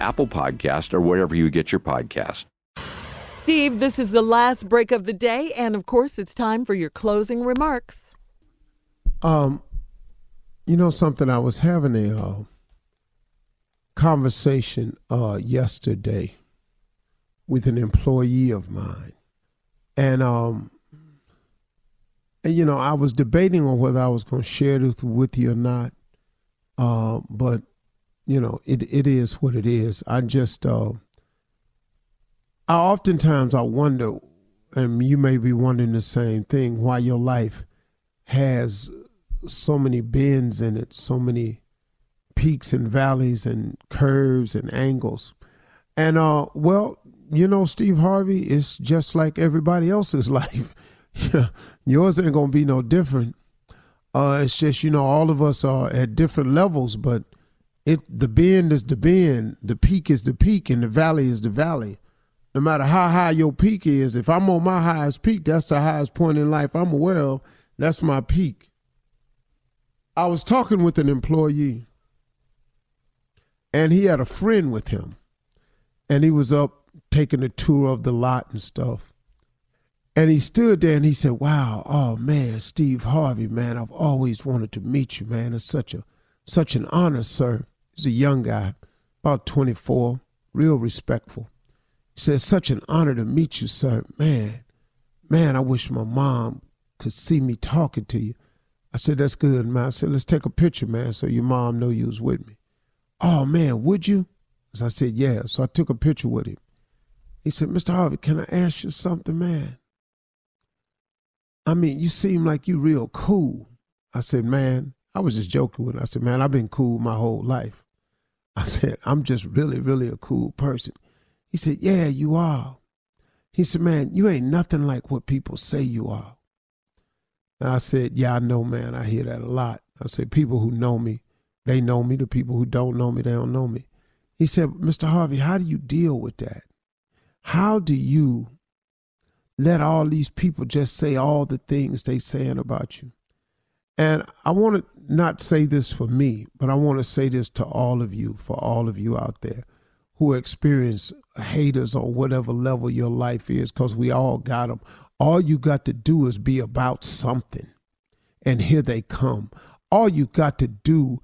Apple Podcast, or wherever you get your podcast. Steve, this is the last break of the day, and of course, it's time for your closing remarks. Um, you know something? I was having a uh, conversation uh, yesterday with an employee of mine, and um, and you know, I was debating on whether I was going to share this with you or not. Uh, but you know, it it is what it is. I just uh I oftentimes I wonder and you may be wondering the same thing, why your life has so many bends in it, so many peaks and valleys and curves and angles. And uh well, you know, Steve Harvey is just like everybody else's life. Yours ain't gonna be no different. Uh it's just, you know, all of us are at different levels, but it the bend is the bend, the peak is the peak, and the valley is the valley. No matter how high your peak is, if I'm on my highest peak, that's the highest point in life I'm aware of. That's my peak. I was talking with an employee, and he had a friend with him, and he was up taking a tour of the lot and stuff. And he stood there and he said, Wow, oh man, Steve Harvey, man, I've always wanted to meet you, man. It's such a such an honor, sir. He's a young guy, about 24, real respectful. He said, Such an honor to meet you, sir. Man, man, I wish my mom could see me talking to you. I said, That's good, man. I said, Let's take a picture, man, so your mom know you was with me. Oh, man, would you? I said, Yeah. So I took a picture with him. He said, Mr. Harvey, can I ask you something, man? I mean, you seem like you real cool. I said, Man, I was just joking with him. I said, Man, I've been cool my whole life. I said, I'm just really, really a cool person. He said, Yeah, you are. He said, Man, you ain't nothing like what people say you are. And I said, Yeah, I know, man. I hear that a lot. I said, People who know me, they know me. The people who don't know me, they don't know me. He said, Mr. Harvey, how do you deal with that? How do you let all these people just say all the things they saying about you? And I want to not say this for me, but I want to say this to all of you, for all of you out there. who experience haters on whatever level your life is, because we all got them. All you got to do is be about something, and here they come. All you got to do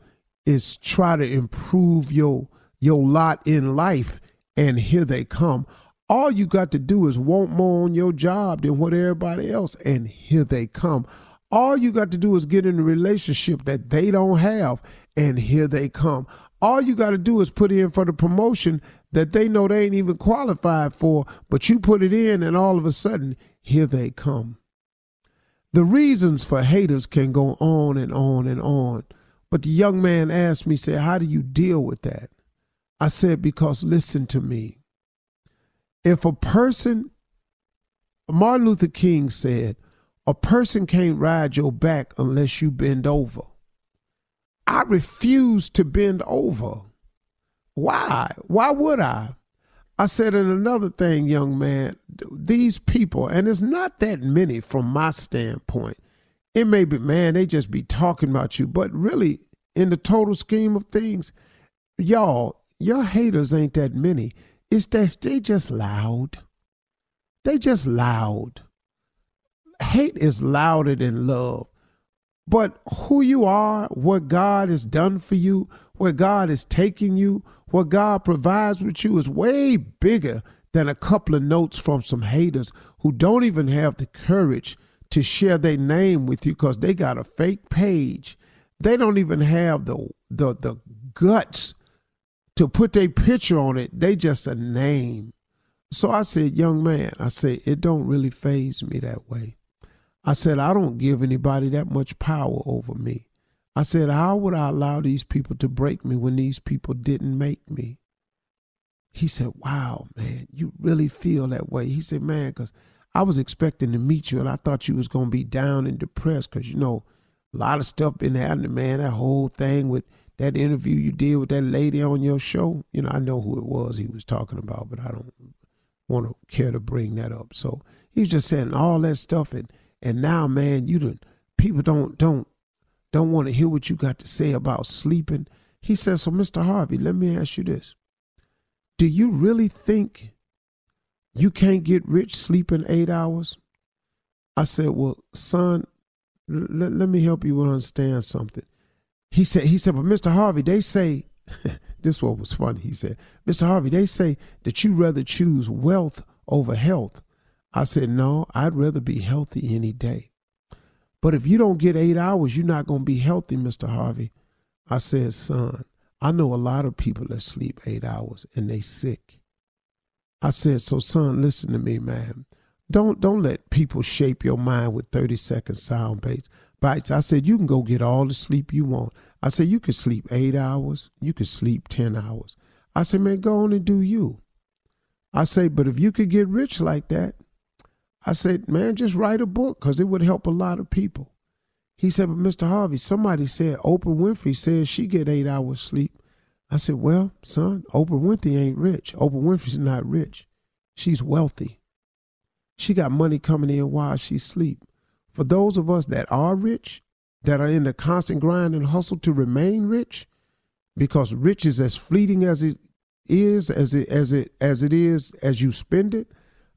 is try to improve your your lot in life, and here they come. All you got to do is want more on your job than what everybody else, and here they come. All you got to do is get in a relationship that they don't have, and here they come. All you got to do is put in for the promotion that they know they ain't even qualified for, but you put it in, and all of a sudden, here they come. The reasons for haters can go on and on and on. But the young man asked me, said, How do you deal with that? I said, Because listen to me. If a person, Martin Luther King said, a person can't ride your back unless you bend over. I refuse to bend over. Why? Why would I? I said, and another thing, young man, these people, and it's not that many from my standpoint. It may be, man, they just be talking about you, but really, in the total scheme of things, y'all, your haters ain't that many. It's that they just loud. They just loud. Hate is louder than love. But who you are, what God has done for you, where God is taking you, what God provides with you is way bigger than a couple of notes from some haters who don't even have the courage to share their name with you because they got a fake page. They don't even have the the the guts to put their picture on it. They just a name. So I said, young man, I said, it don't really faze me that way. I said, I don't give anybody that much power over me. I said, how would I allow these people to break me when these people didn't make me? He said, wow, man, you really feel that way. He said, man, because I was expecting to meet you and I thought you was going to be down and depressed because, you know, a lot of stuff been happening, man. That whole thing with that interview you did with that lady on your show, you know, I know who it was he was talking about, but I don't want to care to bring that up. So he was just saying all that stuff and and now, man, you people don't don't don't want to hear what you got to say about sleeping. He says, So, Mr. Harvey, let me ask you this. Do you really think you can't get rich sleeping eight hours? I said, Well, son, l- let me help you understand something. He said, he said, but Mr. Harvey, they say this one was funny. He said, Mr. Harvey, they say that you rather choose wealth over health. I said, No, I'd rather be healthy any day. But if you don't get eight hours, you're not going to be healthy, Mr. Harvey. I said, Son, I know a lot of people that sleep eight hours and they sick. I said, So, son, listen to me, man. Don't don't let people shape your mind with 30 second sound bites. Bites. I said, you can go get all the sleep you want. I said, you can sleep eight hours. You can sleep 10 hours. I said, man, go on and do you. I say, but if you could get rich like that, I said, man, just write a book because it would help a lot of people. He said, but Mr. Harvey, somebody said Oprah Winfrey says she get eight hours sleep. I said, well, son, Oprah Winfrey ain't rich. Oprah Winfrey's not rich. She's wealthy. She got money coming in while she sleep. For those of us that are rich, that are in the constant grind and hustle to remain rich, because rich is as fleeting as it is, as it as it as it is as you spend it.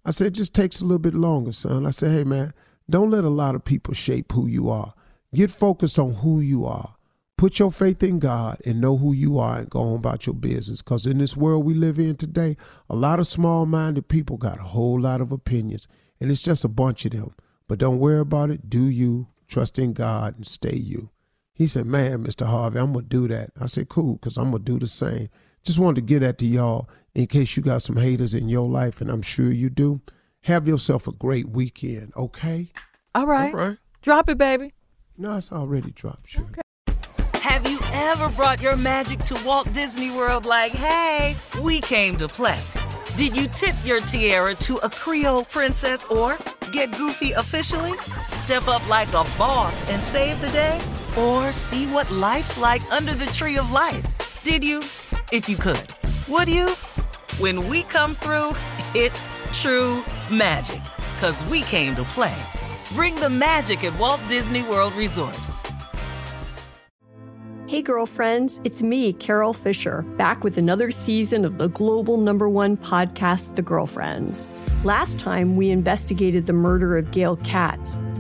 I said, it just takes a little bit longer, son. I said, hey, man, don't let a lot of people shape who you are. Get focused on who you are. Put your faith in God and know who you are and go on about your business. Because in this world we live in today, a lot of small minded people got a whole lot of opinions, and it's just a bunch of them. But don't worry about it. Do you. Trust in God and stay you. He said, Man, Mr. Harvey, I'm going to do that. I said, Cool, because I'm going to do the same. Just wanted to get that to y'all in case you got some haters in your life, and I'm sure you do. Have yourself a great weekend, okay? All right. All right. Drop it, baby. No, it's already dropped. Sure. Okay. Have you ever brought your magic to Walt Disney World like, hey, we came to play? Did you tip your tiara to a Creole princess or get goofy officially? Step up like a boss and save the day? Or see what life's like under the tree of life? Did you? If you could. Would you? When we come through, it's true magic. Cause we came to play. Bring the magic at Walt Disney World Resort. Hey, girlfriends, it's me, Carol Fisher, back with another season of the global number one podcast, The Girlfriends. Last time, we investigated the murder of Gail Katz.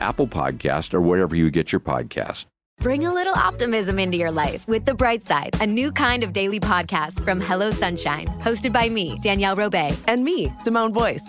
Apple Podcast, or wherever you get your podcast. Bring a little optimism into your life with The Bright Side, a new kind of daily podcast from Hello Sunshine, hosted by me, Danielle Robay. And me, Simone Boyce.